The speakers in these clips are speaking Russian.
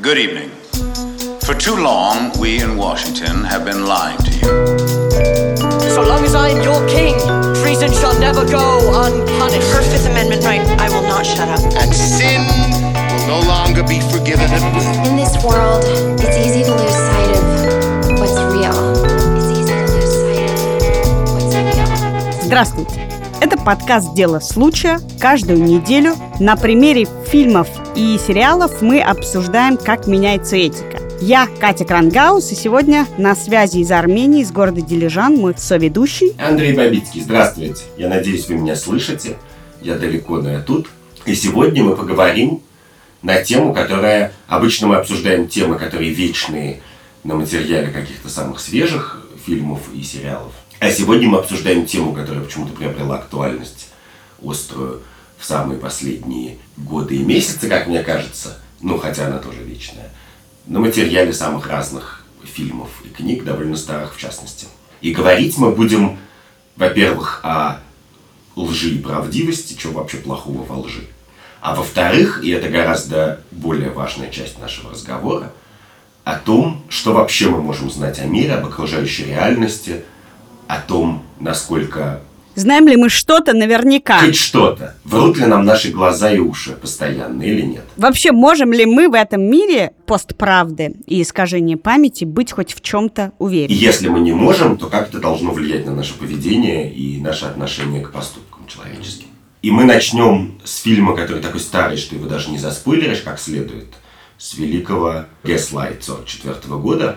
Good evening. For too long, we in Washington have been lying to you. So long as I am your king, treason shall never go unpunished. Her Fifth Amendment right, I will not shut up. and sin will no longer be forgiven at will. In this world, it's easy to lose sight of what's real. It's easy to lose sight of what's real. Здравствуйте! Это подкаст «Дело случая». Каждую неделю на примере фильмов и сериалов мы обсуждаем, как меняется этика. Я Катя Крангаус, и сегодня на связи из Армении, из города Дилижан, мой соведущий. Андрей Бабицкий, здравствуйте. Я надеюсь, вы меня слышите. Я далеко, но я тут. И сегодня мы поговорим на тему, которая... Обычно мы обсуждаем темы, которые вечные на материале каких-то самых свежих фильмов и сериалов. А сегодня мы обсуждаем тему, которая почему-то приобрела актуальность острую в самые последние годы и месяцы, как мне кажется. Ну, хотя она тоже вечная. На материале самых разных фильмов и книг, довольно старых в частности. И говорить мы будем, во-первых, о лжи и правдивости, чего вообще плохого во лжи. А во-вторых, и это гораздо более важная часть нашего разговора, о том, что вообще мы можем знать о мире, об окружающей реальности, о том, насколько Знаем ли мы что-то наверняка? хоть что-то, врут ли нам наши глаза и уши постоянно или нет. Вообще, можем ли мы в этом мире постправды и искажения памяти быть хоть в чем-то И уверены? если мы не можем, то как это должно влиять на наше поведение и наше отношение к поступкам человеческим. И мы начнем с фильма, который такой старый, что его даже не заспойлеришь как следует, с великого Gaslight 44 года,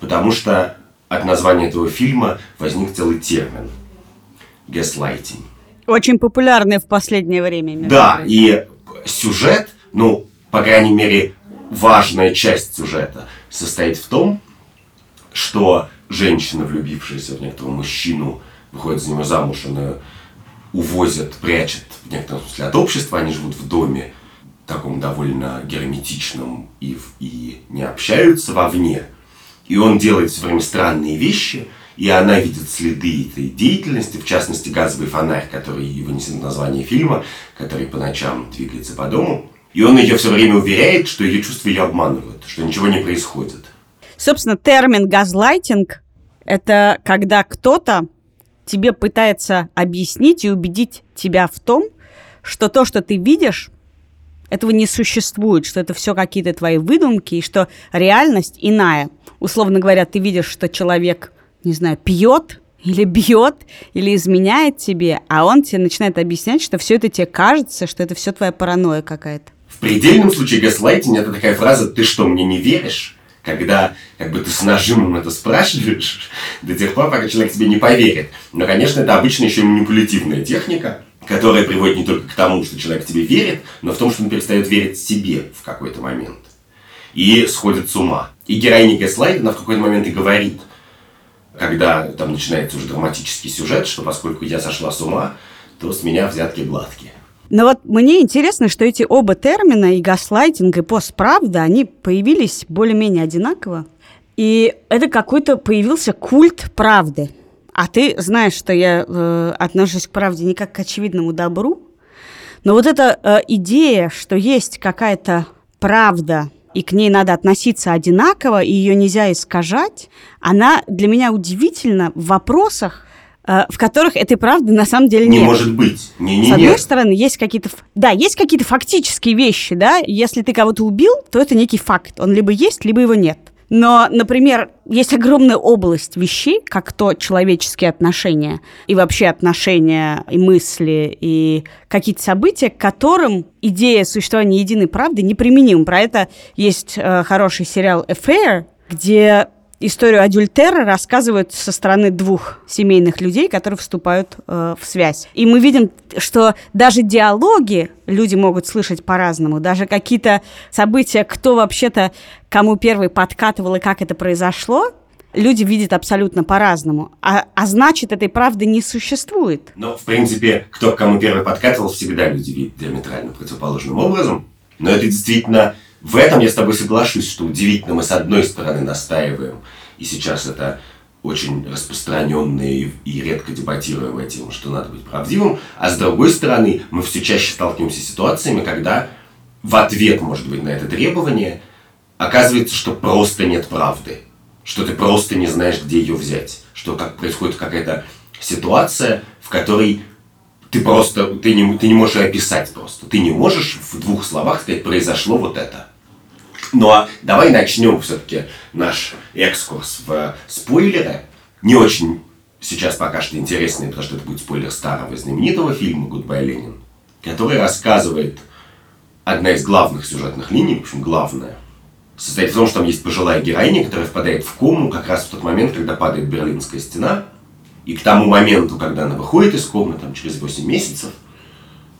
потому что от названия этого фильма возник целый термин – gaslighting. Очень популярные в последнее время. между Да, и сюжет, ну, по крайней мере, важная часть сюжета состоит в том, что женщина, влюбившаяся в некоторого мужчину, выходит за него замуж, она увозят, прячет в некотором смысле от общества, они живут в доме таком довольно герметичном и, и не общаются вовне. И он делает все время странные вещи, и она видит следы этой деятельности, в частности, газовый фонарь, который и вынесен в название фильма, который по ночам двигается по дому. И он ее все время уверяет, что ее чувства ее обманывают, что ничего не происходит. Собственно, термин газлайтинг – это когда кто-то тебе пытается объяснить и убедить тебя в том, что то, что ты видишь, этого не существует, что это все какие-то твои выдумки, и что реальность иная. Условно говоря, ты видишь, что человек, не знаю, пьет или бьет, или изменяет тебе, а он тебе начинает объяснять, что все это тебе кажется, что это все твоя паранойя какая-то. В предельном случае газлайтинг – это такая фраза «ты что, мне не веришь?» Когда как бы ты с нажимом это спрашиваешь до тех пор, пока человек тебе не поверит. Но, конечно, это обычно еще манипулятивная техника, которая приводит не только к тому, что человек тебе верит, но в том, что он перестает верить себе в какой-то момент. И сходит с ума. И героиня Gaslight, она в какой-то момент и говорит, когда там начинается уже драматический сюжет, что поскольку я сошла с ума, то с меня взятки гладкие. Но вот мне интересно, что эти оба термина, и gaslайтинг, и постправда, они появились более-менее одинаково. И это какой-то появился культ правды. А ты знаешь, что я э, отношусь к правде не как к очевидному добру, но вот эта э, идея, что есть какая-то правда, и к ней надо относиться одинаково, и ее нельзя искажать, она для меня удивительна в вопросах, э, в которых этой правды на самом деле Не нет. может быть. Не-не-не. С одной стороны, есть какие-то... Да, есть какие-то фактические вещи, да. Если ты кого-то убил, то это некий факт. Он либо есть, либо его нет. Но, например, есть огромная область вещей, как то человеческие отношения, и вообще отношения, и мысли, и какие-то события, к которым идея существования единой правды неприменима. Про это есть э, хороший сериал «Affair», где историю адюльтера рассказывают со стороны двух семейных людей, которые вступают э, в связь. И мы видим, что даже диалоги люди могут слышать по-разному, даже какие-то события, кто вообще-то кому первый подкатывал и как это произошло, люди видят абсолютно по-разному. А, а значит, этой правды не существует. Но, в принципе, кто кому первый подкатывал, всегда люди видят диаметрально противоположным образом. Но это действительно... В этом я с тобой соглашусь, что удивительно мы с одной стороны настаиваем, и сейчас это очень распространенная и, редко дебатируемая тема, что надо быть правдивым, а с другой стороны мы все чаще сталкиваемся с ситуациями, когда в ответ, может быть, на это требование оказывается, что просто нет правды, что ты просто не знаешь, где ее взять, что как происходит какая-то ситуация, в которой ты просто, ты не, ты не можешь описать просто. Ты не можешь в двух словах сказать, произошло вот это. Ну а давай начнем все-таки наш экскурс в спойлеры. Не очень сейчас пока что интересный, потому что это будет спойлер старого знаменитого фильма «Гудбай, Ленин», который рассказывает одна из главных сюжетных линий, в общем, главная, состоит в том, что там есть пожилая героиня, которая впадает в кому как раз в тот момент, когда падает Берлинская стена, и к тому моменту, когда она выходит из комнаты, там, через 8 месяцев,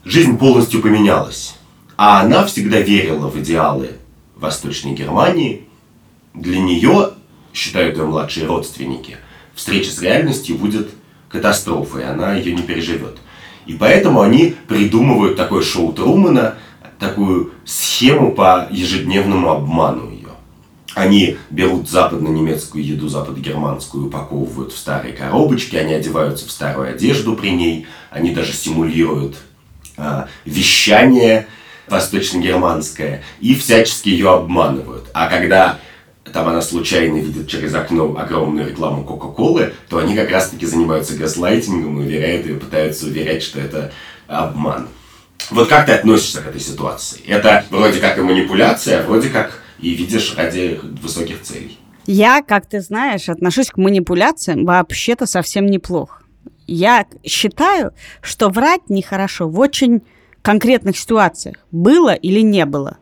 жизнь полностью поменялась. А она всегда верила в идеалы Восточной Германии. Для нее, считают ее младшие родственники, встреча с реальностью будет катастрофой, она ее не переживет. И поэтому они придумывают такое шоу Трумана, такую схему по ежедневному обману ее. Они берут западно-немецкую еду, западно-германскую, упаковывают в старые коробочки, они одеваются в старую одежду при ней, они даже симулируют а, вещание восточно-германское и всячески ее обманывают. А когда там она случайно видит через окно огромную рекламу Кока-Колы, то они как раз-таки занимаются газлайтингом и уверяют ее, пытаются уверять, что это обман. Вот как ты относишься к этой ситуации? Это вроде как и манипуляция, а вроде как и видишь ради высоких целей. Я, как ты знаешь, отношусь к манипуляциям вообще-то совсем неплохо. Я считаю, что врать нехорошо в очень конкретных ситуациях. Было или не было.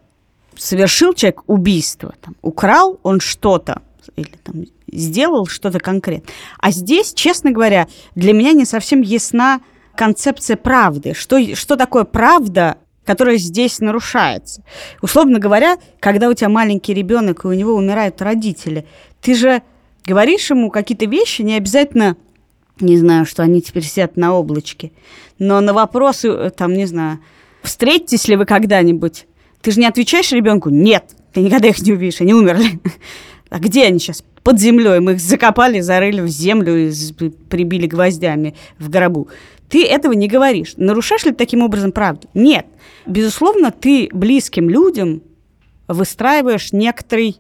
Совершил человек убийство, там, украл он что-то, или там, сделал что-то конкретное. А здесь, честно говоря, для меня не совсем ясна концепция правды. Что, что такое правда, которая здесь нарушается? Условно говоря, когда у тебя маленький ребенок, и у него умирают родители, ты же говоришь ему какие-то вещи, не обязательно, не знаю, что они теперь сидят на облачке, но на вопросы, э, там, не знаю, встретитесь ли вы когда-нибудь, ты же не отвечаешь ребенку, нет, ты никогда их не увидишь, они умерли. А где они сейчас? Под землей. Мы их закопали, зарыли в землю и прибили гвоздями в гробу. Ты этого не говоришь. Нарушаешь ли таким образом правду? Нет. Безусловно, ты близким людям выстраиваешь некоторый,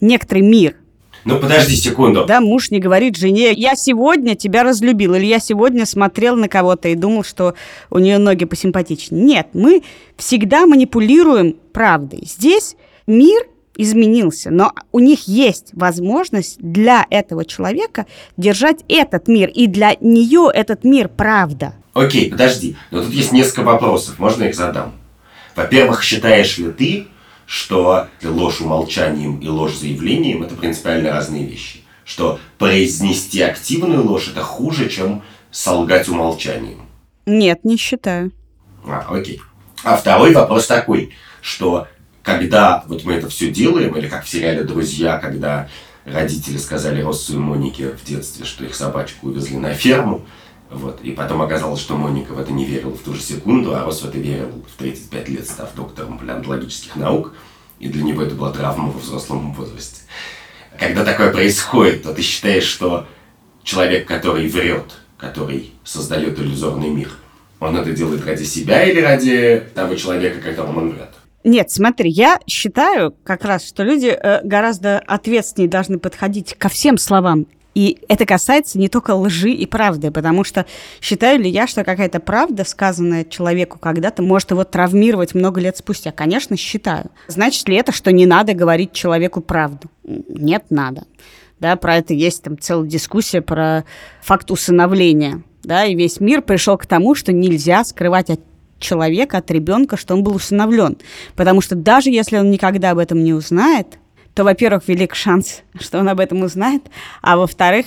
некоторый мир. Ну, подожди секунду. Да, муж не говорит жене, я сегодня тебя разлюбил, или я сегодня смотрел на кого-то и думал, что у нее ноги посимпатичнее. Нет, мы всегда манипулируем правдой. Здесь мир изменился, но у них есть возможность для этого человека держать этот мир, и для нее этот мир правда. Окей, подожди, но тут есть несколько вопросов, можно их задам? Во-первых, считаешь ли ты, что ложь умолчанием и ложь заявлением – это принципиально разные вещи? Что произнести активную ложь – это хуже, чем солгать умолчанием? Нет, не считаю. А, окей. А второй вопрос такой, что когда вот мы это все делаем, или как в сериале «Друзья», когда родители сказали Россу и Монике в детстве, что их собачку увезли на ферму, вот, и потом оказалось, что Моника в это не верила в ту же секунду, а Росс в это верил в 35 лет, став доктором палеонтологических наук, и для него это была травма во взрослом возрасте. Когда такое происходит, то ты считаешь, что человек, который врет, который создает иллюзорный мир, он это делает ради себя или ради того человека, которому он врет? Нет, смотри, я считаю как раз, что люди э, гораздо ответственнее должны подходить ко всем словам. И это касается не только лжи и правды, потому что считаю ли я, что какая-то правда, сказанная человеку когда-то, может его травмировать много лет спустя? Конечно, считаю. Значит ли это, что не надо говорить человеку правду? Нет, надо. Да, про это есть там целая дискуссия про факт усыновления. Да, и весь мир пришел к тому, что нельзя скрывать от человека, от ребенка, что он был усыновлен. Потому что даже если он никогда об этом не узнает, то, во-первых, велик шанс, что он об этом узнает, а во-вторых,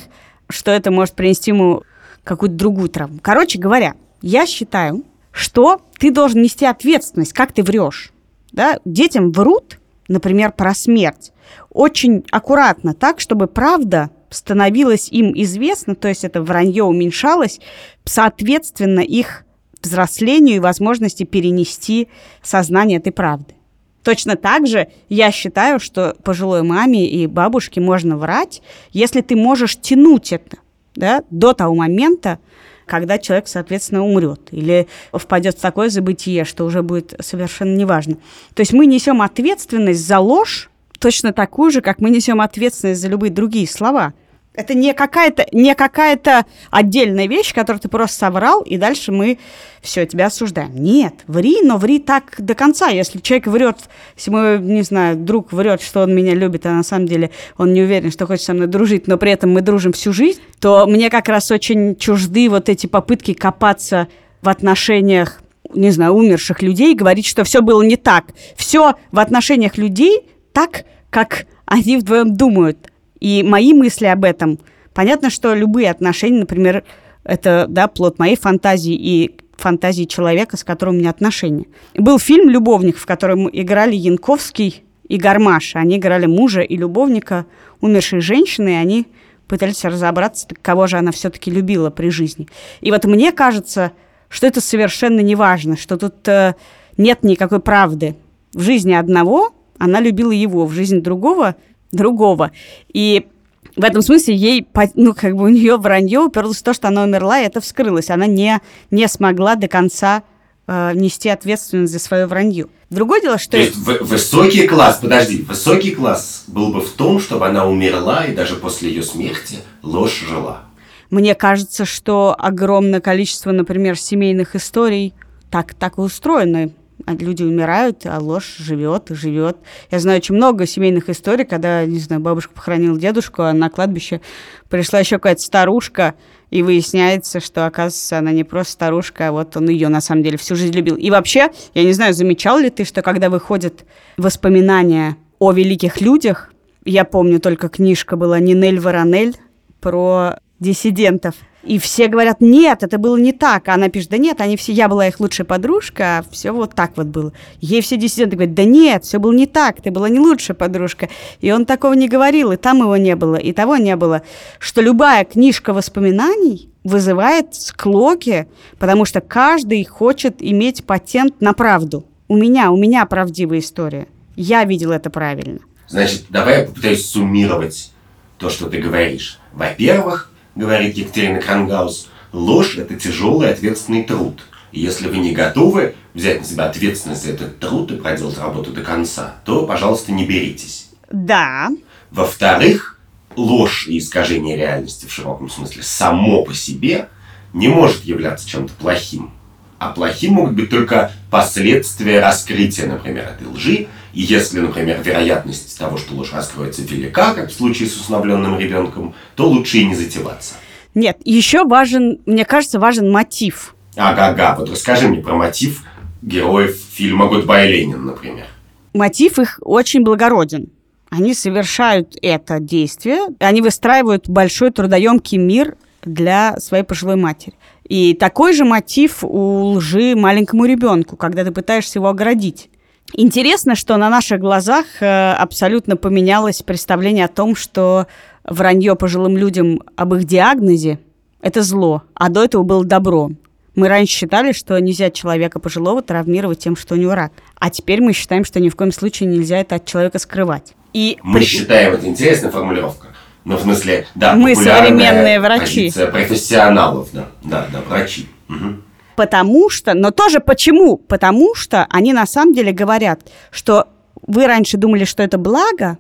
что это может принести ему какую-то другую травму. Короче говоря, я считаю, что ты должен нести ответственность, как ты врешь. Да? Детям врут, например, про смерть, очень аккуратно, так, чтобы правда становилась им известна, то есть это вранье уменьшалось, соответственно, их взрослению и возможности перенести сознание этой правды. Точно так же я считаю, что пожилой маме и бабушке можно врать, если ты можешь тянуть это да, до того момента, когда человек, соответственно, умрет или впадет в такое забытие, что уже будет совершенно неважно. То есть мы несем ответственность за ложь точно такую же, как мы несем ответственность за любые другие слова. Это не какая-то не какая-то отдельная вещь, которую ты просто соврал, и дальше мы все тебя осуждаем. Нет, ври, но ври так до конца. Если человек врет, если мой, не знаю, друг врет, что он меня любит, а на самом деле он не уверен, что хочет со мной дружить, но при этом мы дружим всю жизнь, то мне как раз очень чужды вот эти попытки копаться в отношениях не знаю, умерших людей, говорить, что все было не так. Все в отношениях людей так, как они вдвоем думают. И мои мысли об этом. Понятно, что любые отношения, например, это да, плод моей фантазии и фантазии человека, с которым у меня отношения. Был фильм «Любовник», в котором играли Янковский и Гармаш. Они играли мужа и любовника умершей женщины, и они пытались разобраться, кого же она все-таки любила при жизни. И вот мне кажется, что это совершенно не важно, что тут э, нет никакой правды. В жизни одного она любила его, в жизни другого – другого. И в этом смысле ей, ну, как бы у нее вранье уперлось в то, что она умерла, и это вскрылось. Она не, не смогла до конца э, нести ответственность за свое вранье. Другое дело, что... То есть высокий класс, подожди, высокий класс был бы в том, чтобы она умерла, и даже после ее смерти ложь жила. Мне кажется, что огромное количество, например, семейных историй так, так и устроены. А люди умирают, а ложь живет, живет. Я знаю очень много семейных историй, когда, не знаю, бабушка похоронила дедушку, а на кладбище пришла еще какая-то старушка, и выясняется, что, оказывается, она не просто старушка, а вот он ее, на самом деле, всю жизнь любил. И вообще, я не знаю, замечал ли ты, что когда выходят воспоминания о великих людях, я помню, только книжка была Нинель Воронель про диссидентов. И все говорят, нет, это было не так. А она пишет, да нет, они все, я была их лучшая подружка, а все вот так вот было. Ей все диссиденты говорят, да нет, все было не так, ты была не лучшая подружка. И он такого не говорил, и там его не было, и того не было. Что любая книжка воспоминаний вызывает склоки, потому что каждый хочет иметь патент на правду. У меня, у меня правдивая история. Я видел это правильно. Значит, давай я попытаюсь суммировать то, что ты говоришь. Во-первых, говорит Екатерина Крангаус, ложь – это тяжелый ответственный труд. И если вы не готовы взять на себя ответственность за этот труд и проделать работу до конца, то, пожалуйста, не беритесь. Да. Во-вторых, ложь и искажение реальности в широком смысле само по себе не может являться чем-то плохим. А плохим могут быть только последствия раскрытия, например, этой лжи. И если, например, вероятность того, что ложь раскроется велика, как в случае с усыновленным ребенком, то лучше и не затеваться. Нет, еще важен, мне кажется, важен мотив. Ага-ага, вот расскажи мне про мотив героев фильма «Гудбай, Ленин», например. Мотив их очень благороден. Они совершают это действие, они выстраивают большой трудоемкий мир для своей пожилой матери. И такой же мотив у лжи маленькому ребенку, когда ты пытаешься его оградить. Интересно, что на наших глазах э, абсолютно поменялось представление о том, что вранье пожилым людям об их диагнозе – это зло, а до этого было добро. Мы раньше считали, что нельзя человека пожилого травмировать тем, что у него рак. А теперь мы считаем, что ни в коем случае нельзя это от человека скрывать. И мы при... считаем, это интересная формулировка. Ну, в смысле, да, Мы современные врачи. профессионалов, да, да, да, врачи. Угу. Потому что, но тоже почему? Потому что они на самом деле говорят, что вы раньше думали, что это благо,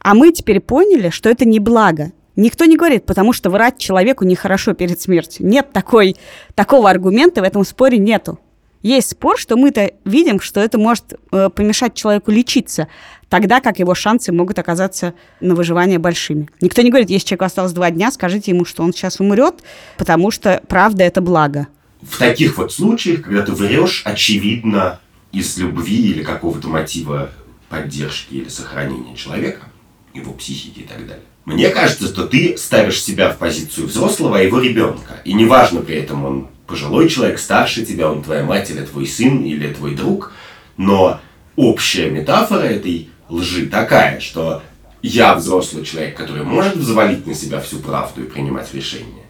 а мы теперь поняли, что это не благо. Никто не говорит, потому что врать человеку нехорошо перед смертью. Нет такой, такого аргумента в этом споре нету. Есть спор, что мы-то видим, что это может э, помешать человеку лечиться, тогда как его шансы могут оказаться на выживание большими. Никто не говорит, если человеку осталось два дня, скажите ему, что он сейчас умрет, потому что правда это благо. В таких вот случаях, когда ты врешь, очевидно, из любви или какого-то мотива поддержки или сохранения человека, его психики и так далее. Мне кажется, что ты ставишь себя в позицию взрослого, а его ребенка. И неважно при этом, он пожилой человек, старше тебя, он твоя мать или твой сын или твой друг, но общая метафора этой лжи такая, что я взрослый человек, который может взвалить на себя всю правду и принимать решения.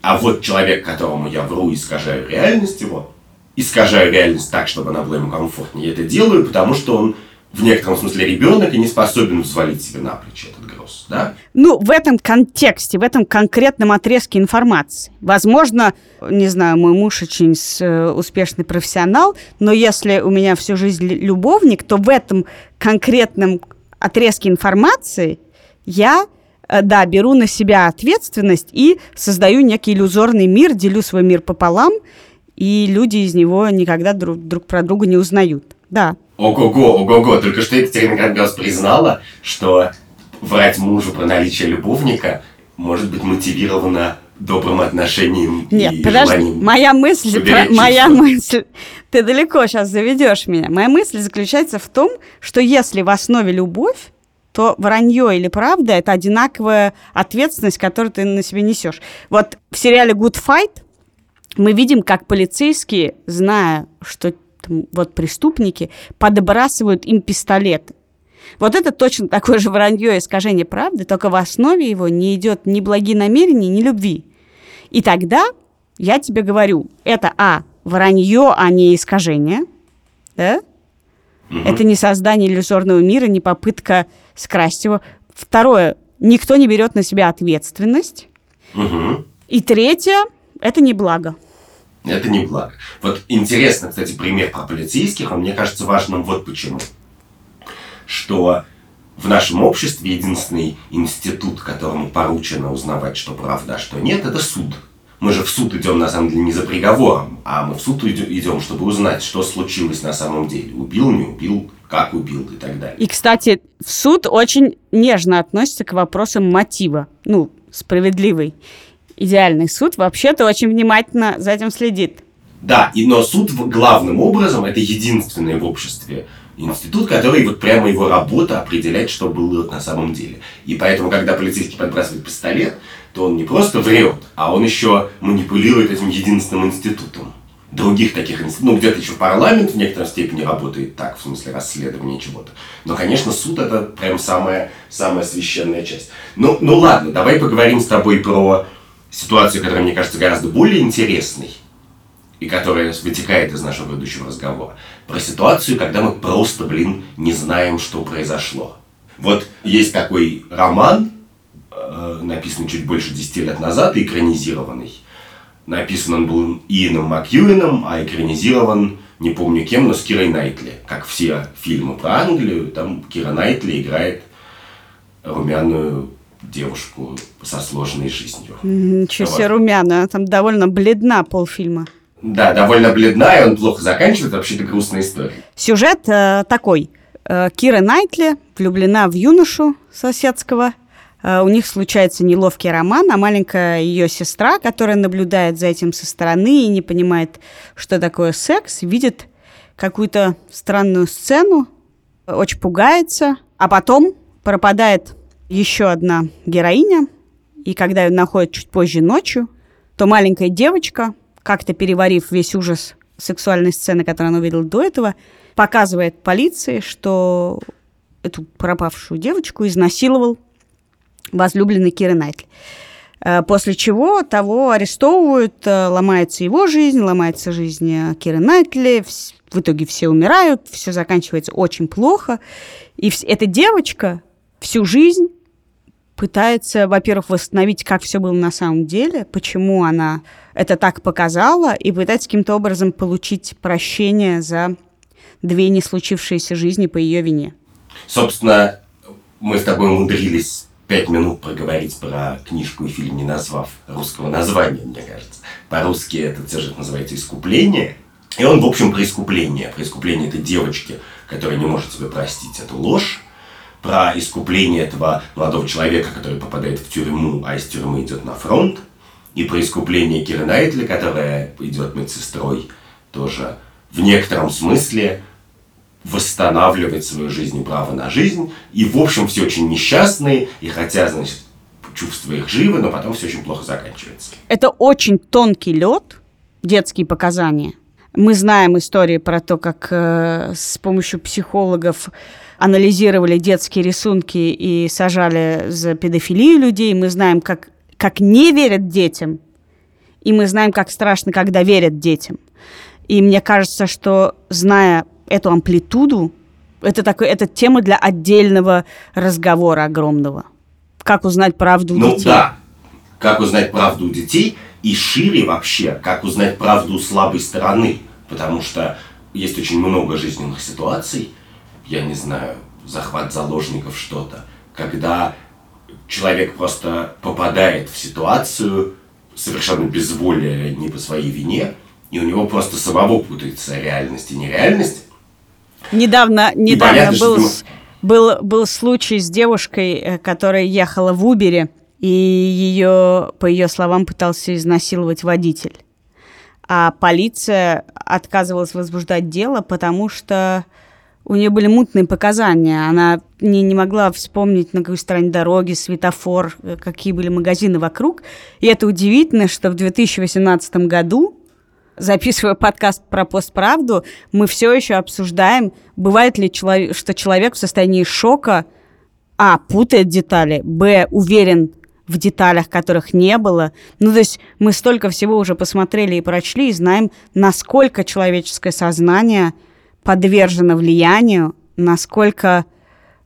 А вот человек, которому я вру и искажаю реальность его, искажаю реальность так, чтобы она была ему комфортнее, я это делаю, потому что он в некотором смысле ребенок и не способен взвалить себе на плечи этот груз, да? Ну, в этом контексте, в этом конкретном отрезке информации. Возможно, не знаю, мой муж очень э, успешный профессионал, но если у меня всю жизнь любовник, то в этом конкретном отрезки информации я, да, беру на себя ответственность и создаю некий иллюзорный мир, делю свой мир пополам, и люди из него никогда друг, друг про друга не узнают. Да. Ого-го, ого-го, только что Екатерина Грабиос признала, что врать мужу про наличие любовника может быть мотивировано добрым отношением Нет, и подожди, желанием моя мысль, про- моя мысль, ты далеко сейчас заведешь меня. Моя мысль заключается в том, что если в основе любовь, то вранье или правда это одинаковая ответственность, которую ты на себе несешь. Вот в сериале Good Fight мы видим, как полицейские, зная, что там вот преступники, подбрасывают им пистолеты. Вот это точно такое же вранье и искажение правды, только в основе его не идет ни благие намерения, ни любви. И тогда я тебе говорю, это а, вранье, а не искажение, да? Это не создание иллюзорного мира, не попытка скрасть его. Второе, никто не берет на себя ответственность. Мгм. И третье, это не благо. Это не благо. Вот интересно, кстати, пример про полицейских, он мне кажется важным вот почему. Что в нашем обществе единственный институт, которому поручено узнавать, что правда, а что нет, это суд. Мы же в суд идем, на самом деле, не за приговором, а мы в суд иде- идем, чтобы узнать, что случилось на самом деле. Убил, не убил, как убил и так далее. И, кстати, в суд очень нежно относится к вопросам мотива. Ну, справедливый. Идеальный суд вообще-то очень внимательно за этим следит. Да, и, но суд главным образом это единственный в обществе институт, который вот прямо его работа определять, что было на самом деле. И поэтому, когда полицейский подбрасывает пистолет, то он не просто врет, а он еще манипулирует этим единственным институтом. Других таких институтов, ну где-то еще парламент в некоторой степени работает так, в смысле расследования чего-то. Но, конечно, суд это прям самая, самая священная часть. Ну, ну ладно, давай поговорим с тобой про ситуацию, которая, мне кажется, гораздо более интересной и которая вытекает из нашего предыдущего разговора, про ситуацию, когда мы просто, блин, не знаем, что произошло. Вот есть такой роман, э, написанный чуть больше 10 лет назад и экранизированный. Написан он был Иэном Макьюином, а экранизирован, не помню кем, но с Кирой Найтли. Как все фильмы про Англию, там Кира Найтли играет румяную девушку со сложной жизнью. Ничего Вот. себе румяная, там довольно бледна полфильма. Да, довольно бледная, он плохо заканчивает, вообще-то грустная история. Сюжет э, такой. Э, Кира Найтли влюблена в юношу соседского. Э, у них случается неловкий роман, а маленькая ее сестра, которая наблюдает за этим со стороны и не понимает, что такое секс, видит какую-то странную сцену, очень пугается, а потом пропадает еще одна героиня, и когда ее находят чуть позже ночью, то маленькая девочка, как-то переварив весь ужас сексуальной сцены, которую она увидела до этого, показывает полиции, что эту пропавшую девочку изнасиловал возлюбленный Киры Найтли. Э, После чего того арестовывают, э, ломается его жизнь, ломается жизнь э, Киры Найтли, в итоге все умирают, все заканчивается очень плохо. И эта девочка всю жизнь пытается, во-первых, восстановить, как все было на самом деле, почему она это так показала, и пытается каким-то образом получить прощение за две не случившиеся жизни по ее вине. Собственно, мы с тобой умудрились пять минут проговорить про книжку и фильм, не назвав русского названия, мне кажется. По-русски этот сюжет называется «Искупление». И он, в общем, про искупление. Про искупление этой девочки, которая не может себе простить эту ложь. Про искупление этого молодого человека, который попадает в тюрьму, а из тюрьмы идет на фронт. И про искупление Киры Найтли, которая идет медсестрой, тоже в некотором смысле восстанавливать свою жизнь и право на жизнь. И, в общем, все очень несчастные, и хотя, значит, чувства их живы, но потом все очень плохо заканчивается. Это очень тонкий лед, детские показания. Мы знаем истории про то, как э, с помощью психологов анализировали детские рисунки и сажали за педофилию людей. Мы знаем, как, как не верят детям. И мы знаем, как страшно, когда верят детям. И мне кажется, что зная эту амплитуду, это, такой, это тема для отдельного разговора огромного. Как узнать правду у Ну детей. да, как узнать правду у детей, и шире вообще, как узнать правду у слабой стороны. Потому что есть очень много жизненных ситуаций, я не знаю, захват заложников, что-то. Когда человек просто попадает в ситуацию совершенно безволия, не по своей вине, и у него просто самого путается реальность и нереальность. Недавно, недавно был, был, был случай с девушкой, э, которая ехала в Убере, и ее, по ее словам, пытался изнасиловать водитель. А полиция отказывалась возбуждать дело, потому что у нее были мутные показания. Она не, не могла вспомнить, на какой стороне дороги, светофор, э, какие были магазины вокруг. И это удивительно, что в 2018 году записывая подкаст про постправду, мы все еще обсуждаем, бывает ли, что человек в состоянии шока, а, путает детали, б, уверен в деталях, которых не было. Ну, то есть мы столько всего уже посмотрели и прочли, и знаем, насколько человеческое сознание подвержено влиянию, насколько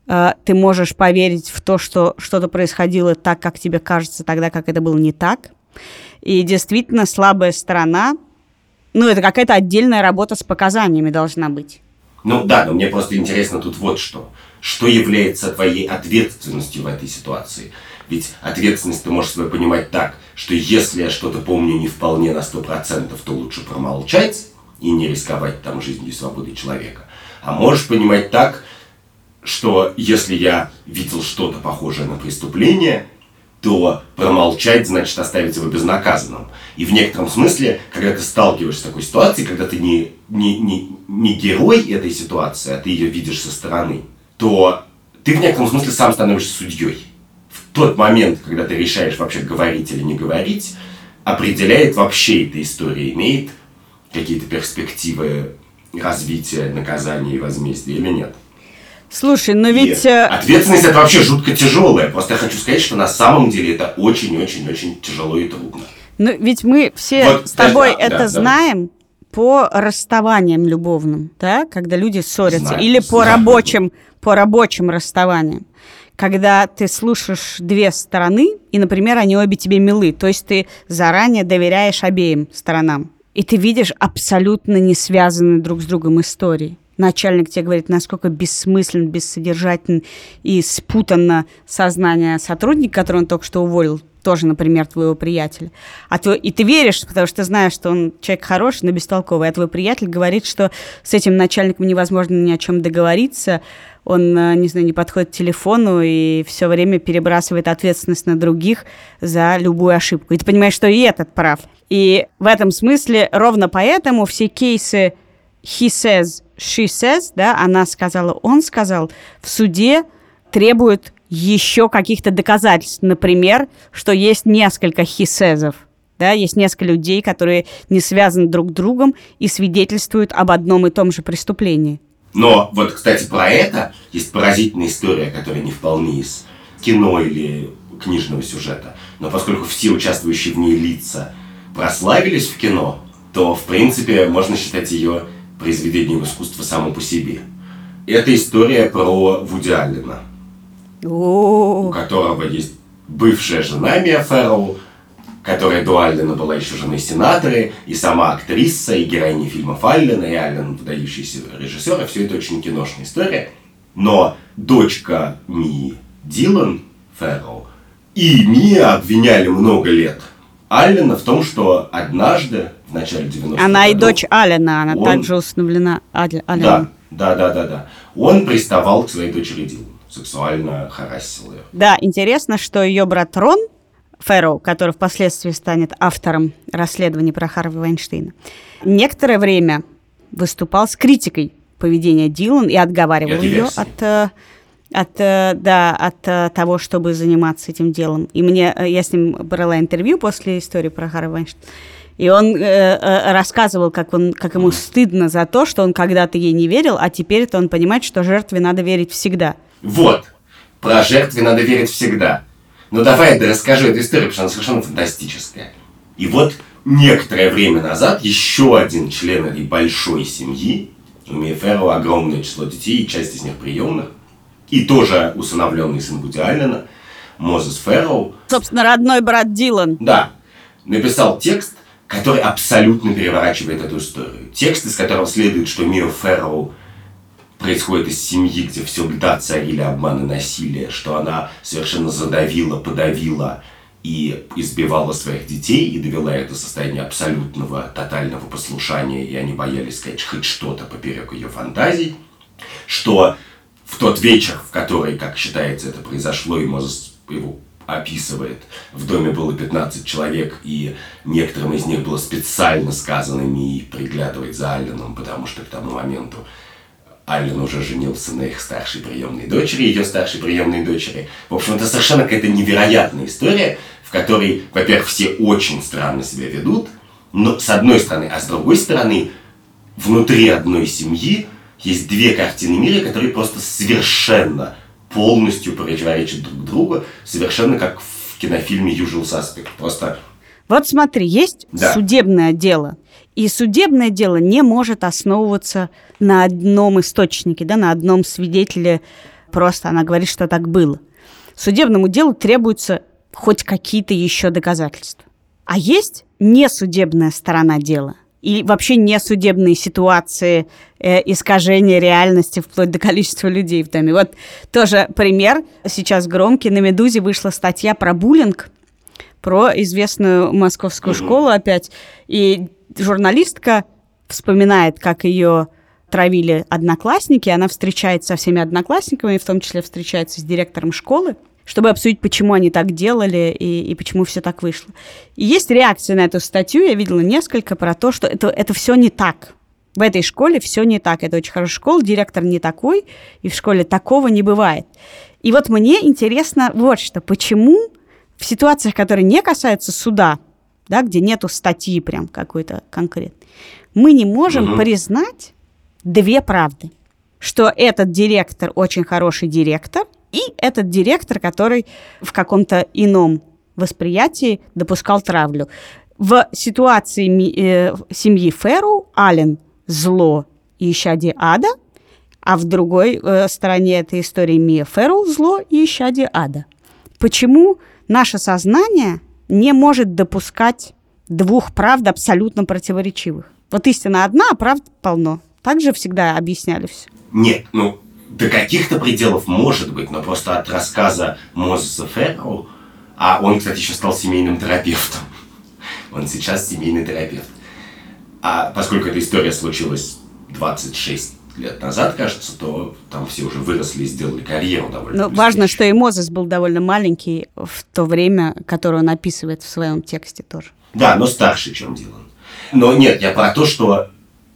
э, ты можешь поверить в то, что что-то происходило так, как тебе кажется, тогда как это было не так. И действительно слабая сторона, ну, это какая-то отдельная работа с показаниями должна быть. Ну да, но мне просто интересно тут вот что. Что является твоей ответственностью в этой ситуации? Ведь ответственность ты можешь себе понимать так, что если я что-то помню не вполне на 100%, то лучше промолчать и не рисковать там жизнью и свободой человека. А можешь понимать так, что если я видел что-то похожее на преступление, то промолчать значит оставить его безнаказанным. И в некотором смысле, когда ты сталкиваешься с такой ситуацией, когда ты не, не, не, не герой этой ситуации, а ты ее видишь со стороны, то ты в некотором смысле сам становишься судьей. В тот момент, когда ты решаешь вообще говорить или не говорить, определяет вообще эта история, имеет какие-то перспективы развития, наказания и возмездия или нет. Слушай, но ведь... э, Ответственность это вообще жутко тяжелая. Просто я хочу сказать, что на самом деле это очень-очень-очень тяжело и трудно. Ну, ведь мы все Вот, с тобой да, да, это да. знаем по расставаниям любовным, да, когда люди ссорятся, Знаем, или по рабочим, по рабочим расставаниям. Когда ты слушаешь две стороны, и, например, они обе тебе милы, то есть ты заранее доверяешь обеим сторонам, и ты видишь абсолютно не связанные друг с другом истории. Начальник тебе говорит, насколько бессмыслен, бессодержателен и спутанно сознание сотрудника, которого он только что уволил, тоже, например, твоего приятеля. А твой- и ты веришь, потому что знаешь, что он человек хороший, но бестолковый. А твой приятель говорит, что с этим начальником невозможно ни о чем договориться. Он, э, не знаю, не подходит к телефону и все время перебрасывает ответственность на других за любую ошибку. И ты понимаешь, что и этот прав. И в этом смысле ровно поэтому все кейсы he says, she says, да, она сказала, он сказал, в суде требуют еще каких-то доказательств. Например, что есть несколько says'ов, да, есть несколько людей, которые не связаны друг с другом и свидетельствуют об одном и том же преступлении. Но вот, кстати, про это есть поразительная история, которая не вполне из кино или книжного сюжета. Но поскольку все участвующие в ней лица прославились в кино, то, в принципе, можно считать ее произведением искусства само по себе. Это история про Вуди Аллена. у которого есть бывшая жена Мия Фэрроу, которая до Аллена была еще женой сенатора, и сама актриса, и героиня фильмов Аллена, и Аллен выдающийся режиссер, и все это очень киношная история. Но дочка Мии Дилан Фэрроу и Мия обвиняли много лет Аллена в том, что однажды, в начале 90-х она и годов, дочь Алина, она он- также установлена Аль- Да, Алленом. да, да, да, да. Он приставал к своей дочери Дилан, сексуально харассил ее. Да, интересно, что ее брат Рон Фэрроу, который впоследствии станет автором расследования про Харви Вайнштейна, некоторое время выступал с критикой поведения Дилан и отговаривал Это ее от, э, от, э, да, от э, того, чтобы заниматься этим делом. И мне, я с ним брала интервью после истории про Харви Вайнштейна, и он э, э, рассказывал, как, он, как ему стыдно за то, что он когда-то ей не верил, а теперь-то он понимает, что жертве надо верить всегда. Вот. Про жертве надо верить всегда. Ну давай я расскажу эту историю, потому что она совершенно фантастическая. И вот некоторое время назад еще один член этой большой семьи, у Мии Ферро огромное число детей, и часть из них приемных, и тоже усыновленный сын Вуди Аллена, Мозес Ферроу, Собственно, родной брат Дилан. да, написал текст, который абсолютно переворачивает эту историю. Текст, из которого следует, что Мио Ферроу происходит из семьи, где всегда царили обман и насилие, что она совершенно задавила, подавила и избивала своих детей и довела их до состояния абсолютного, тотального послушания, и они боялись сказать хоть что-то поперек ее фантазий, что в тот вечер, в который, как считается, это произошло, Мозес его описывает, в доме было 15 человек, и некоторым из них было специально сказано не приглядывать за Алленом, потому что к тому моменту Аллен уже женился на их старшей приемной дочери, ее старшей приемной дочери. В общем, это совершенно какая-то невероятная история, в которой, во-первых, все очень странно себя ведут, но с одной стороны, а с другой стороны, внутри одной семьи есть две картины мира, которые просто совершенно полностью противоречат друг другу, совершенно как в кинофильме Usual Suspect. Просто Вот смотри, есть Да. судебное дело, и судебное дело не может основываться на одном источнике, да, на одном свидетеле. Просто она говорит, что так было. Судебному делу требуются хоть какие-то еще доказательства. А есть несудебная сторона дела и вообще несудебные ситуации э, искажения реальности вплоть до количества людей в доме. Вот тоже пример. Сейчас громкий. На «Медузе» вышла статья про буллинг, про известную московскую школу опять. И журналистка вспоминает, как ее травили одноклассники. Она встречается со всеми одноклассниками, в том числе встречается с директором школы, чтобы обсудить, почему они так делали и, и почему все так вышло. И есть реакция на эту статью, я видела несколько, про то, что это, это все не так. В этой школе все не так. Это очень хорошая школа, директор не такой, и в школе такого не бывает. И вот мне интересно вот что, почему в ситуациях, которые не касаются суда, да, где нету статьи прям какой-то конкретной, мы не можем Мгм. признать две правды. Что этот директор очень хороший директор, и этот директор, который в каком-то ином восприятии допускал травлю. В ситуации э, семьи Ферру Аллен зло и исчадие ада, а в другой э, стороне этой истории Мия Ферру зло и исчадие ада. Почему наше сознание не может допускать двух правд абсолютно противоречивых? Вот истина одна, а правд полно. Так же всегда объясняли все. Нет, ну, до каких-то пределов может быть, но просто от рассказа Мозеса Ферроу, а он, кстати, еще стал семейным терапевтом. Он сейчас семейный терапевт. А поскольку эта история случилась 26 лет назад, кажется, то там все уже выросли и сделали карьеру довольно Но важно, что и Мозес был довольно маленький в то время, которое он описывает в своем тексте тоже. Да, но старше, чем Дилан. Но нет, я про то, что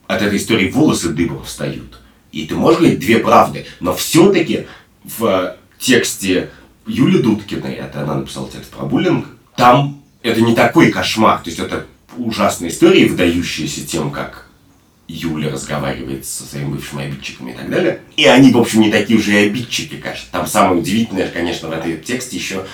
от этой истории волосы дыбом встают. И ты можешь говорить две правды, но все-таки в тексте Юли Дудкиной, это она написала текст про буллинг, там это не такой кошмар. То есть это ужасная история, выдающаяся тем, как Юля разговаривает со своими бывшими обидчиками и так далее. И они, в общем, не такие уже и обидчики, конечно. Там самое удивительное, конечно, в этом тексте еще,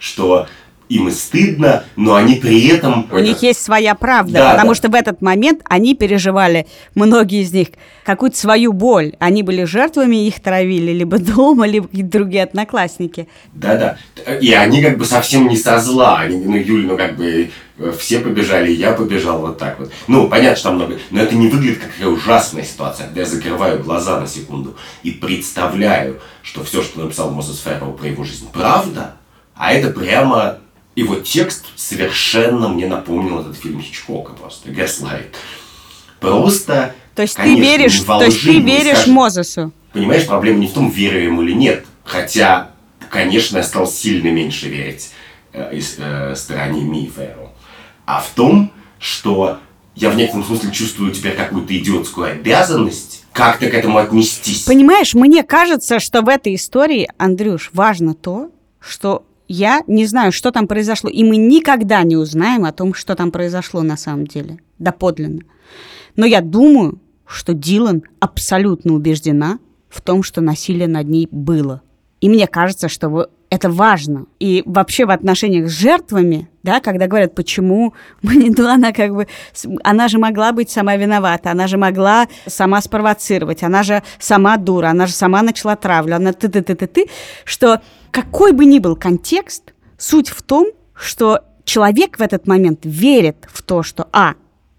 что им и стыдно, но они при этом... У них есть своя правда, Да, потому да. что в этот момент они переживали, многие из них, какую-то свою боль. Они были жертвами, их травили либо дома, либо какие-то другие одноклассники. Да-да. И они как бы совсем не со зла. Они, ну, Юль, ну, как бы э, все побежали, и я побежал вот так вот. Ну, понятно, что там много... Но это не выглядит как такая ужасная ситуация, когда я закрываю глаза на секунду и представляю, что все, что написал Мозес Ферроу про его жизнь, правда, а это прямо... Его текст совершенно мне напомнил этот фильм Хичкока просто, Gaslight. Просто, То есть конечно, ты веришь, то есть ты веришь. Мозесу. Понимаешь, проблема не в том, верю ему или нет. Хотя, конечно, я стал сильно меньше верить э, из, э, стороне Ми Ферро. А в том, что я в некотором смысле чувствую теперь какую-то идиотскую обязанность как-то к этому отнестись. Понимаешь, мне кажется, что в этой истории, Андрюш, важно то, что я не знаю, что там произошло, и мы никогда не узнаем о том, что там произошло на самом деле, доподлинно. Но я думаю, что Дилан абсолютно убеждена в том, что насилие над ней было. И мне кажется, что это важно. И вообще в отношениях с жертвами, да, когда говорят, почему мы не, ну, она как бы, она же могла быть сама виновата, она же могла сама спровоцировать, она же сама дура, она же сама начала травлю, она ты-ты-ты-ты-ты, что какой бы ни был контекст, суть в том, что человек в этот момент верит в то, что, а,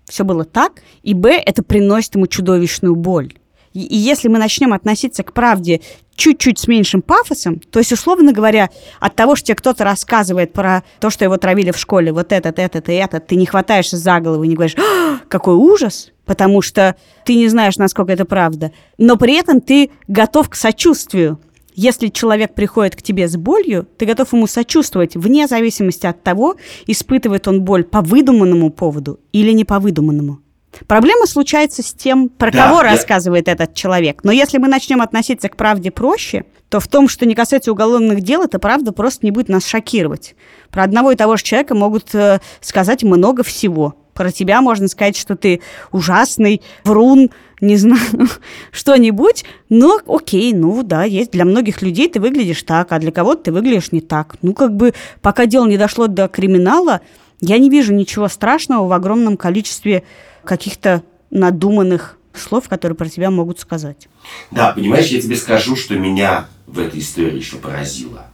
все было так, и б, это приносит ему чудовищную боль. И если мы начнем относиться к правде чуть-чуть с меньшим пафосом, то есть, условно говоря, от того, что тебе кто-то рассказывает про то, что его травили в школе, вот этот, этот и этот, ты не хватаешься за голову и не говоришь, «А, какой ужас, потому что ты не знаешь, насколько это правда. Но при этом ты готов к сочувствию. Если человек приходит к тебе с болью, ты готов ему сочувствовать, вне зависимости от того, испытывает он боль по выдуманному поводу или не по выдуманному. Проблема случается с тем, про Да, кого я- рассказывает этот человек. Но если мы начнем относиться к правде проще, то в том, что не касается уголовных дел, это правда просто не будет нас шокировать. Про одного и того же человека могут э, сказать много всего. Про тебя можно сказать, что ты ужасный, врун, не знаю, что-нибудь. Но окей, ну да, есть. Для многих людей ты выглядишь так, а для кого-то ты выглядишь не так. Ну как бы пока дело не дошло до криминала, я не вижу ничего страшного в огромном количестве каких-то надуманных слов, которые про тебя могут сказать. Да, понимаешь, я тебе скажу, что меня в этой истории еще поразило.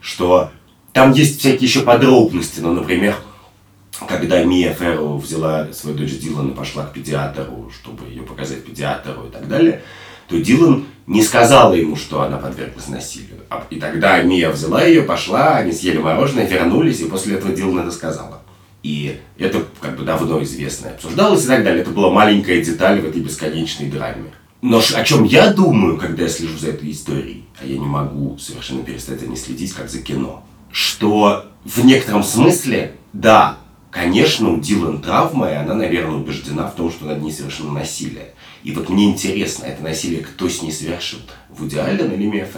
Что там есть всякие еще подробности. Ну, например, когда Мия Ферро взяла свою дочь Дилан и пошла к педиатру, чтобы ее показать педиатру и так далее, то Дилан не сказала ему, что она подверглась насилию. А- И тогда Мия взяла ее, пошла, они съели мороженое, вернулись, и после этого Дилан это сказала. И это как бы давно известно, обсуждалось и так далее. Это была маленькая деталь в этой бесконечной драме. Но о чем я думаю, когда я слежу за этой историей, а я не могу совершенно перестать за ней следить, как за кино, что в некотором смысле, да, конечно, у Дилан травма, и она, наверное, убеждена в том, что над ней совершено насилие. И вот мне интересно, это насилие кто с ней совершил? Вуди Аллен или Мия?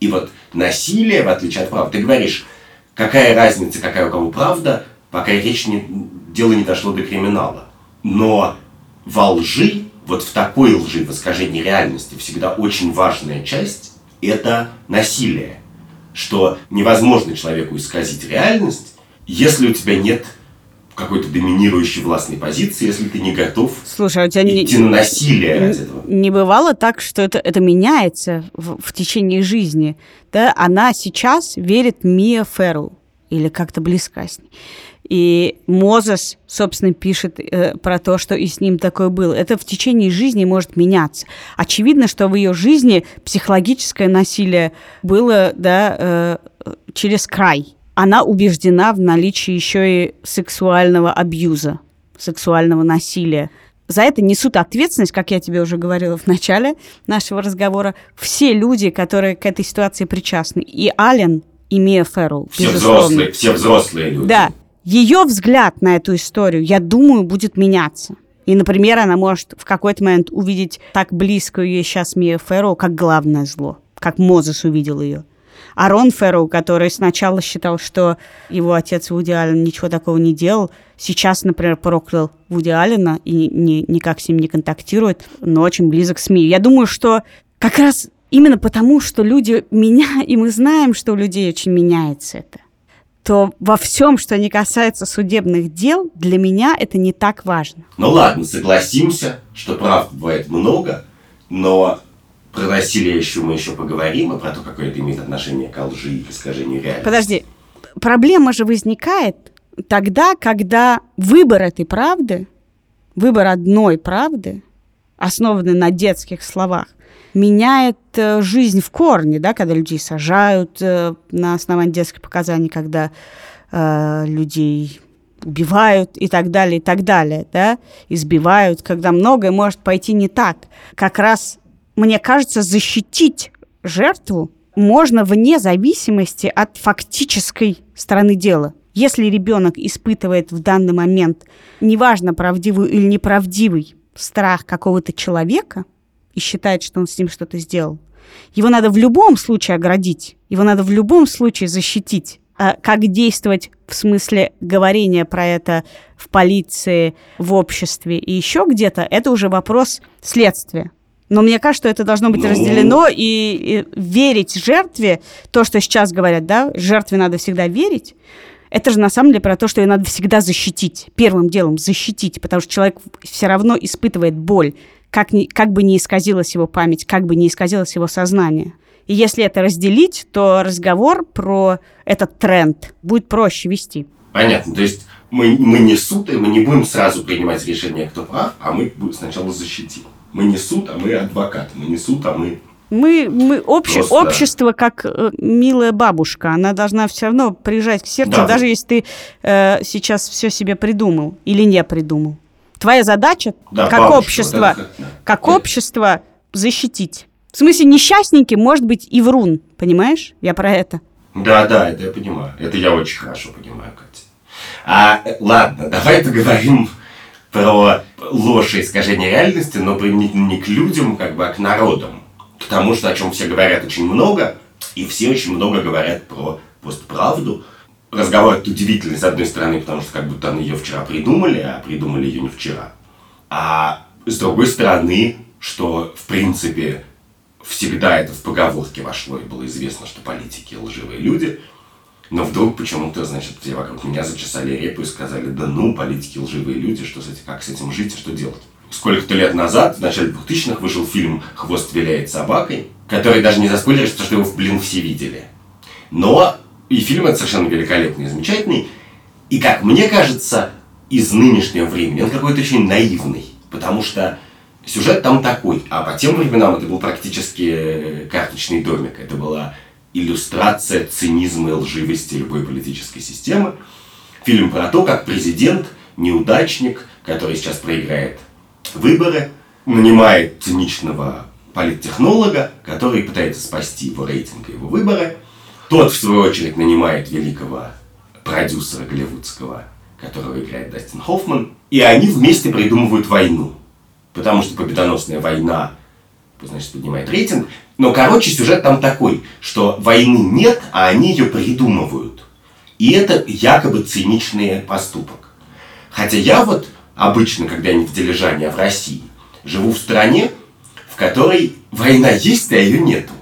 И вот насилие, в отличие от правды, ты говоришь, какая разница, какая у кого правда, пока речь не, дело не дошло до криминала. Но во лжи, вот в такой лжи, в искажении реальности, всегда очень важная часть – это насилие. Что невозможно человеку исказить реальность, если у тебя нет какой-то доминирующей властной позиции, если ты не готов Слушай, а у тебя не, идти на насилие ради этого. не бывало так, что это, это меняется в, в течение жизни. Да? Она сейчас верит Мия Ферру или как-то близка с ней. И Мозес, собственно, пишет э, про то, что и с ним такое было. Это в течение жизни может меняться. Очевидно, что в ее жизни психологическое насилие было да, э, через край. Она убеждена в наличии еще и сексуального абьюза, сексуального насилия. За это несут ответственность, как я тебе уже говорила в начале нашего разговора, все люди, которые к этой ситуации причастны. И Ален, и Мия Ферру, Все безусловно. взрослые, все взрослые люди. Да. Ее взгляд на эту историю, я думаю, будет меняться. И, например, она может в какой-то момент увидеть так близкую ей сейчас Мию Ферроу, как главное зло, как Мозес увидел ее. А Рон Ферроу, который сначала считал, что его отец Вуди Аллен ничего такого не делал, сейчас, например, проклял Вуди Аллена и ни- ни- никак с ним не контактирует, но очень близок с Мией. Я думаю, что как раз именно потому, что люди меня, и мы знаем, что у людей очень меняется это, то во всем, что не касается судебных дел, для меня это не так важно. Ну ладно, согласимся, что прав бывает много, но про насилие еще мы еще поговорим, и про то, какое это имеет отношение к лжи и к искажению реальности. Подожди, проблема же возникает тогда, когда выбор этой правды, выбор одной правды, основанный на детских словах, меняет э, жизнь в корне, да, когда людей сажают э, на основании детских показаний, когда э, людей убивают и так далее, и так далее, да, избивают, когда многое может пойти не так. Как раз, мне кажется, защитить жертву можно вне зависимости от фактической стороны дела. Если ребенок испытывает в данный момент, неважно, правдивый или неправдивый, страх какого-то человека и считает, что он с ним что-то сделал, его надо в любом случае оградить, его надо в любом случае защитить. А как действовать в смысле говорения про это в полиции, в обществе и еще где-то, это уже вопрос следствия. Но мне кажется, что это должно быть Ну. разделено и, и верить жертве, то, что сейчас говорят, да, жертве надо всегда верить, это же на самом деле про то, что ее надо всегда защитить. Первым делом защитить, потому что человек все равно испытывает боль, как, ни, как бы не исказилась его память, как бы не исказилось его сознание. И если это разделить, то разговор про этот тренд будет проще вести. Понятно, то есть мы, мы не суд, и мы не будем сразу принимать решение, кто прав, а мы сначала защитим. Мы не суд, а мы адвокат. Мы не суд, а мы... Мы, мы обще- Просто- общество как э, милая бабушка, она должна все равно прижать к сердцу, Да. даже если ты э, сейчас все себе придумал или не придумал. Твоя задача Да, как бабушка, общество, как- да. как Э. общество защитить. В смысле, несчастненький может быть и врун, понимаешь? Я про это. Да, да, это я понимаю. Это я очень хорошо понимаю, Катя. А, э, ладно, давай поговорим про ложь и искажение реальности, но применительно не к людям, как бы, а к народам. К тому, что о чем все говорят очень много, и все очень много говорят про постправду. Разговор этот удивительный, с одной стороны, потому что как будто они ее вчера придумали, а придумали ее не вчера. А с другой стороны, что, в принципе, всегда это в поговорке вошло, и было известно, что политики лживые люди. Но вдруг почему-то, значит, все вокруг меня зачесали репу и сказали, да ну, политики лживые люди, что с этим, как с этим жить и что делать. Сколько-то лет назад, в начале 2000-х, вышел фильм «Хвост виляет собакой», который даже не заспойлеришь, потому что его, блин, все видели. Но и фильм этот совершенно великолепный замечательный. И, как мне кажется, из нынешнего времени он какой-то очень наивный. Потому что сюжет там такой. А по тем временам это был практически э, карточный домик. Это была иллюстрация цинизма и лживости любой политической системы. Фильм про то, как президент, неудачник, который сейчас проиграет выборы, нанимает циничного политтехнолога, который пытается спасти его рейтинг и его выборы. Тот, в свою очередь, нанимает великого продюсера голливудского, которого играет Дастин Хоффман. И они вместе придумывают войну. Потому что победоносная война, значит, поднимает рейтинг. Но, короче, сюжет там такой, что войны нет, а они ее придумывают. И это якобы циничный поступок. Хотя я вот обычно, когда не в Дилижане, а в России, живу в стране, в которой война есть, а ее нету.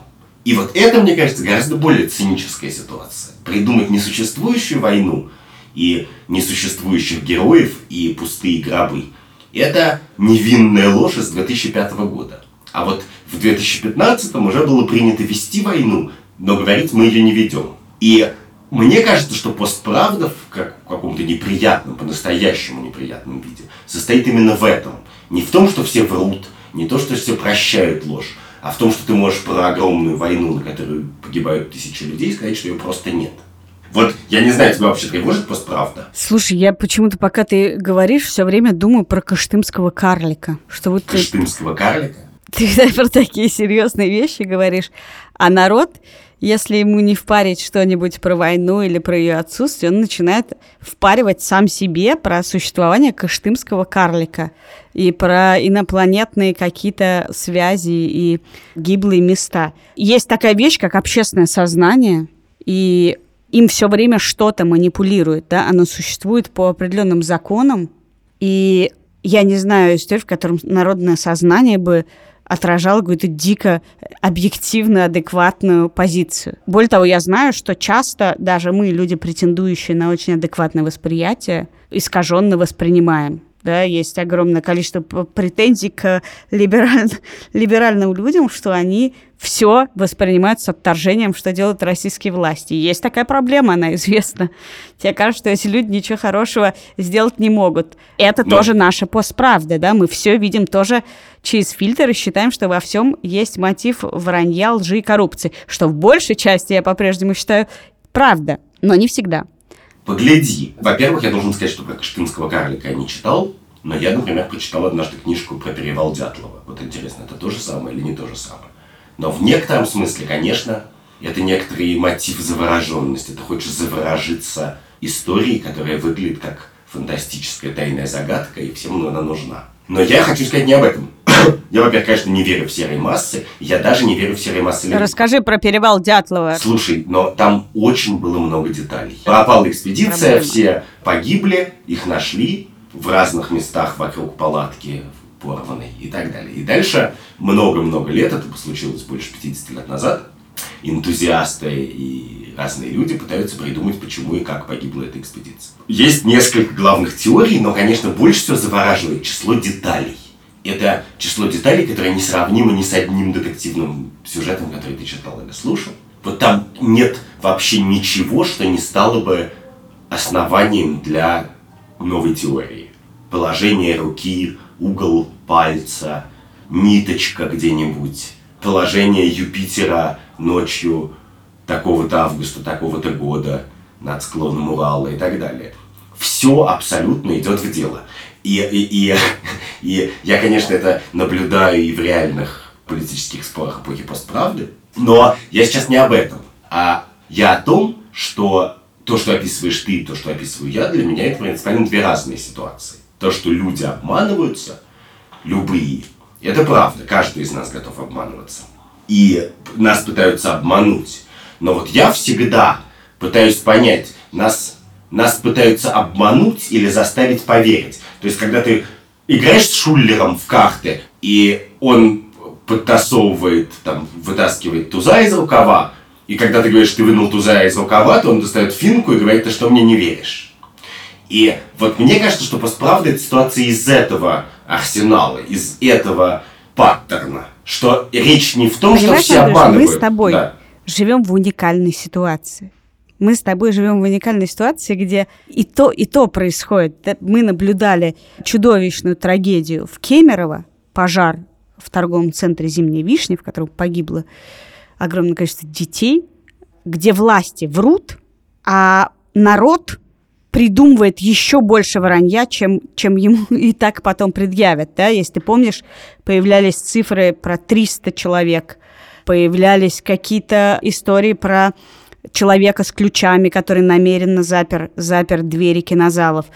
И вот это, мне кажется, гораздо более циническая ситуация. Придумать несуществующую войну и несуществующих героев и пустые гробы. Это невинная ложь из 2005 года. А вот в 2015 уже было принято вести войну, но говорить мы ее не ведем. И мне кажется, что постправда в как- в каком-то неприятном, по-настоящему неприятном виде состоит именно в этом. Не в том, что все врут, не то, что все прощают ложь, а в том, что ты можешь про огромную войну, на которую погибают тысячи людей, сказать, что ее просто нет. Вот, я не знаю, тебя вообще тревожит постправда? Слушай, я почему-то, пока ты говоришь, все время думаю про каштымского карлика. Что вот ты, Кыштымского карлика? ты про такие серьезные вещи говоришь, а народ, если ему не впарить что-нибудь про войну или про ее отсутствие, он начинает впаривать сам себе про существование каштымского карлика и про инопланетные какие-то связи и гиблые места. Есть такая вещь, как общественное сознание, и им все время что-то манипулирует, да, оно существует по определенным законам, и я не знаю историю, в котором народное сознание бы отражало какую-то дико объективную, адекватную позицию. Более того, я знаю, что часто даже мы, люди, претендующие на очень адекватное восприятие, искаженно воспринимаем. Да, есть огромное количество претензий к либераль- либеральным людям, что они все воспринимают с отторжением, что делают российские власти. И есть такая проблема, она известна. Тебе кажется, что эти люди ничего хорошего сделать не могут. Это Но- тоже наша постправда, да, мы все видим тоже через фильтр и считаем, что во всем есть мотив вранья, лжи и коррупции, что в большей части, я по-прежнему считаю, правда, но не всегда. Погляди. Во-первых, я должен сказать, что про Кыштымского карлика я не читал, но я, например, прочитал однажды книжку про перевал Дятлова. Вот интересно, это то же самое или не то же самое? Но в некотором смысле, конечно, это некоторый мотив завороженности. Ты хочешь заворожиться историей, которая выглядит как фантастическая тайная загадка, и всем она нужна. Но я хочу сказать не об этом. Я, во-первых, конечно, не верю в серые массы. Я даже не верю в серые массы людей. Расскажи про перевал Дятлова. Слушай, но там очень было много деталей. Пропала экспедиция, Проблема. все погибли, их нашли в разных местах вокруг палатки порванной и так далее. И дальше много-много лет, это случилось больше 50 лет назад, энтузиасты и разные люди пытаются придумать, почему и как погибла эта экспедиция. Есть несколько главных теорий, но, конечно, больше всего завораживает число деталей. Это число деталей, которое несравнимо ни с одним детективным сюжетом, который ты читал или слушал. Вот там нет вообще ничего, что не стало бы основанием для новой теории. Положение руки, угол пальца, ниточка где-нибудь, положение Юпитера ночью такого-то августа, такого-то года над склоном Урала и так далее. Все абсолютно идет в дело. И, и, и, и я, конечно, это наблюдаю и в реальных политических спорах эпохи постправды, но я сейчас не об этом, а я о том, что то, что описываешь ты, то, что описываю я, для меня это принципиально две разные ситуации. То, что люди обманываются, любые, это правда, каждый из нас готов обманываться. И нас пытаются обмануть. Но вот я всегда пытаюсь понять, нас, нас пытаются обмануть или заставить поверить. То есть, когда ты играешь с Шуллером в карты, и он подтасовывает, там, вытаскивает туза из рукава, и когда ты говоришь, ты вынул туза из рукава, то он достает финку и говорит, ты что, мне не веришь? И вот мне кажется, что постправда это ситуация из этого арсенала, из этого паттерна. Что речь не в том, Понимаешь, что все Андрюш, обманывают. мы с тобой Да. живем в уникальной ситуации. Мы с тобой живем в уникальной ситуации, где и то, и то происходит. Мы наблюдали чудовищную трагедию в Кемерово, пожар в торговом центре «Зимняя вишня», в котором погибло огромное количество детей, где власти врут, а народ придумывает еще больше вранья, чем, чем ему и так потом предъявят. Да? Если ты помнишь, появлялись цифры про 300 человек, появлялись какие-то истории про человека с ключами, который намеренно запер, запер двери кинозалов.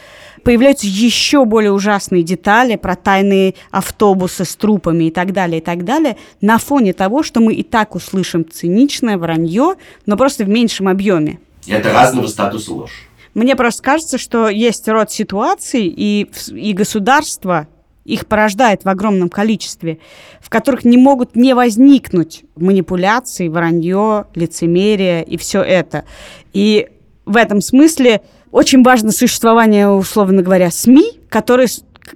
Появляются еще более ужасные детали про тайные автобусы с трупами и так далее, и так далее, на фоне того, что мы и так услышим циничное вранье, но просто в меньшем объеме. Это разного статуса ложь. Мне просто кажется, что есть род ситуаций, и, и государство их порождает в огромном количестве, в которых не могут не возникнуть манипуляции, вранье, лицемерие и все это. И в этом смысле очень важно существование, условно говоря, СМИ, которые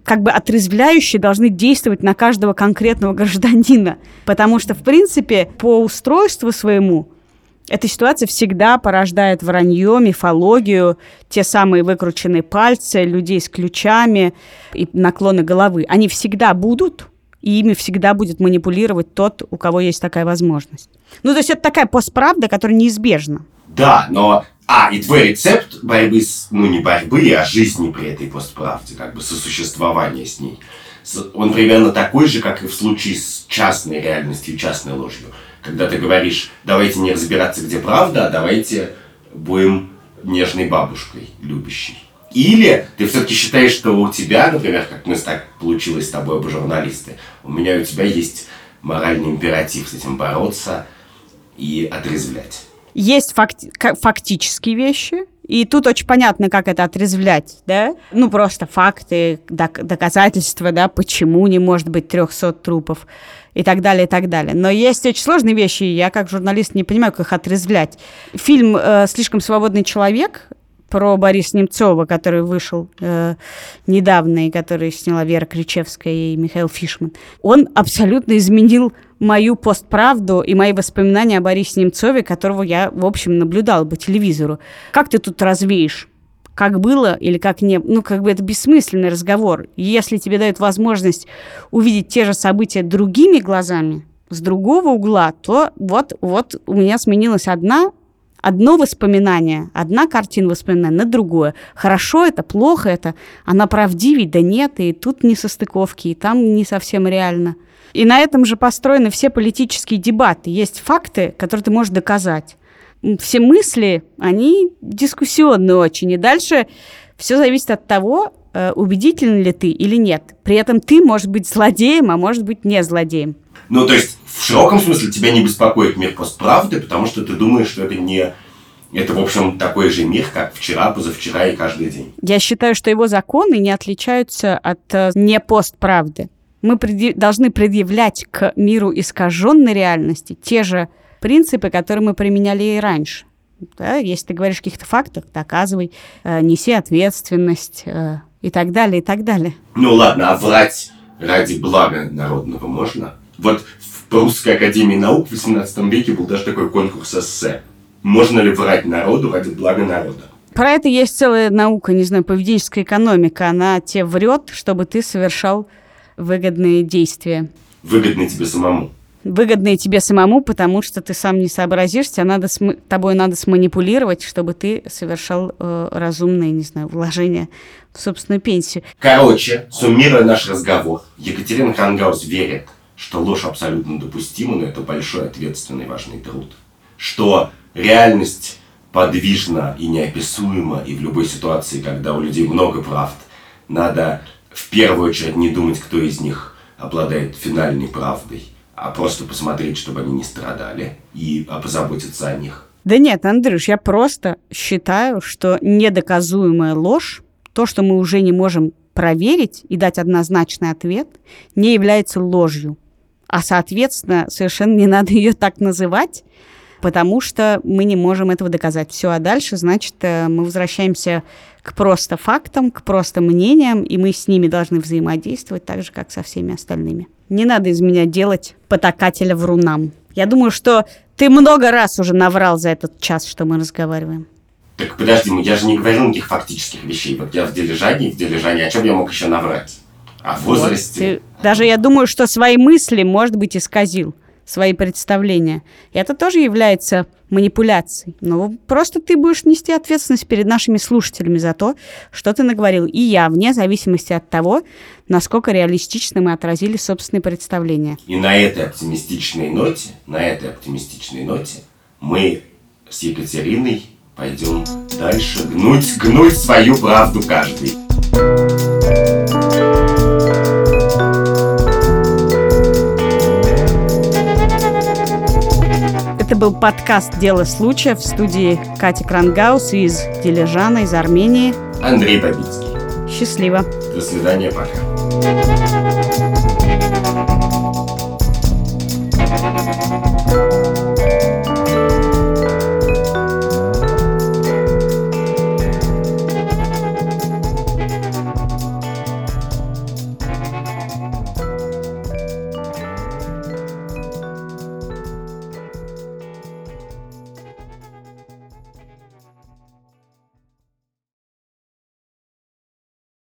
как бы отрезвляющие должны действовать на каждого конкретного гражданина. Потому что, в принципе, по устройству своему эта ситуация всегда порождает вранье, мифологию, те самые выкрученные пальцы, людей с ключами и наклоны головы. Они всегда будут, и ими всегда будет манипулировать тот, у кого есть такая возможность. Ну, то есть это такая постправда, которая неизбежна. Да, но... А, и твой рецепт борьбы с... Ну, не борьбы, а жизни при этой постправде, как бы сосуществования с ней. Он примерно такой же, как и в случае с частной реальностью частной ложью. Когда ты говоришь, давайте не разбираться, где правда, а давайте будем нежной бабушкой, любящей. Или ты все-таки считаешь, что у тебя, например, как мы так получилось с тобой оба журналисты, у меня у тебя есть моральный императив с этим бороться и отрезвлять. Есть факти- фактические вещи, и тут очень понятно, как это отрезвлять, да? Ну, просто факты, док- доказательства, да, почему не может быть 300 трупов и так далее, и так далее. Но есть очень сложные вещи, и я как журналист не понимаю, как их отрезвлять. Фильм э, «Слишком свободный человек» про Бориса Немцова, который вышел э, недавно, и который сняла Вера Кричевская и Михаил Фишман, он абсолютно изменил мою постправду и мои воспоминания о Борисе Немцове, которого я, в общем, наблюдала по телевизору. Как ты тут развеешь? Как было или как не... Ну, как бы это бессмысленный разговор. Если тебе дают возможность увидеть те же события другими глазами, с другого угла, то вот, вот у меня сменилась одна одно воспоминание, одна картина воспоминания на другое. Хорошо это, плохо это, она правдивей, да нет, и тут не состыковки, и там не совсем реально. И на этом же построены все политические дебаты. Есть факты, которые ты можешь доказать. Все мысли, они дискуссионные очень. И дальше все зависит от того, э, убедителен ли ты или нет. При этом ты можешь быть злодеем, а может быть не злодеем. Ну, то есть, в широком смысле тебя не беспокоит мир постправды, потому что ты думаешь, что это не... Это, в общем, такой же мир, как вчера, позавчера и каждый день. Я считаю, что его законы не отличаются от э, не постправды. Мы преди- должны предъявлять к миру искаженной реальности те же принципы, которые мы применяли и раньше. Да, если ты говоришь о каких-то фактах, доказывай, э, неси ответственность э, и так далее, и так далее. Ну, ладно, а врать ради блага народного можно? Вот в Прусской академии наук в 18 веке был даже такой конкурс эссе. Можно ли врать народу ради блага народа? Про это есть целая наука, не знаю, поведенческая экономика. Она тебе врет, чтобы ты совершал выгодные действия. выгодны тебе самому. Выгодные тебе самому, потому что ты сам не сообразишь, тебя надо см- тобой надо сманипулировать, чтобы ты совершал э, разумные, не знаю, вложения в собственную пенсию. Короче, суммируя наш разговор, Екатерина Хангаус верит, что ложь абсолютно допустима, но это большой ответственный важный труд. Что реальность подвижна и неописуема, и в любой ситуации, когда у людей много правд, надо в первую очередь не думать, кто из них обладает финальной правдой, а просто посмотреть, чтобы они не страдали, и позаботиться о них. Да нет, Андрюш, я просто считаю, что недоказуемая ложь, то, что мы уже не можем проверить и дать однозначный ответ, не является ложью. А, соответственно, совершенно не надо ее так называть, потому что мы не можем этого доказать. Все, а дальше, значит, э, мы возвращаемся к просто фактам, к просто мнениям, и мы с ними должны взаимодействовать так же, как со всеми остальными. Не надо из меня делать потакателя врунам. Я думаю, что ты много раз уже наврал за этот час, что мы разговариваем. Так подожди, я же не говорил никаких фактических вещей. Вот я в Дилижане, в Дилижане, о чем я мог еще наврать? О возрасте. Ты- даже я думаю, что свои мысли, может быть, исказил, свои представления. И это тоже является манипуляцией. Но просто ты будешь нести ответственность перед нашими слушателями за то, что ты наговорил. И я, вне зависимости от того, насколько реалистично мы отразили собственные представления. И на этой оптимистичной ноте, на этой оптимистичной ноте мы с Екатериной пойдем дальше гнуть, гнуть свою правду каждый. Это был подкаст «Дело случая» в студии Кати Крангаус из Дилижана, из Армении. Андрей Бабицкий. Счастливо! До свидания, пока.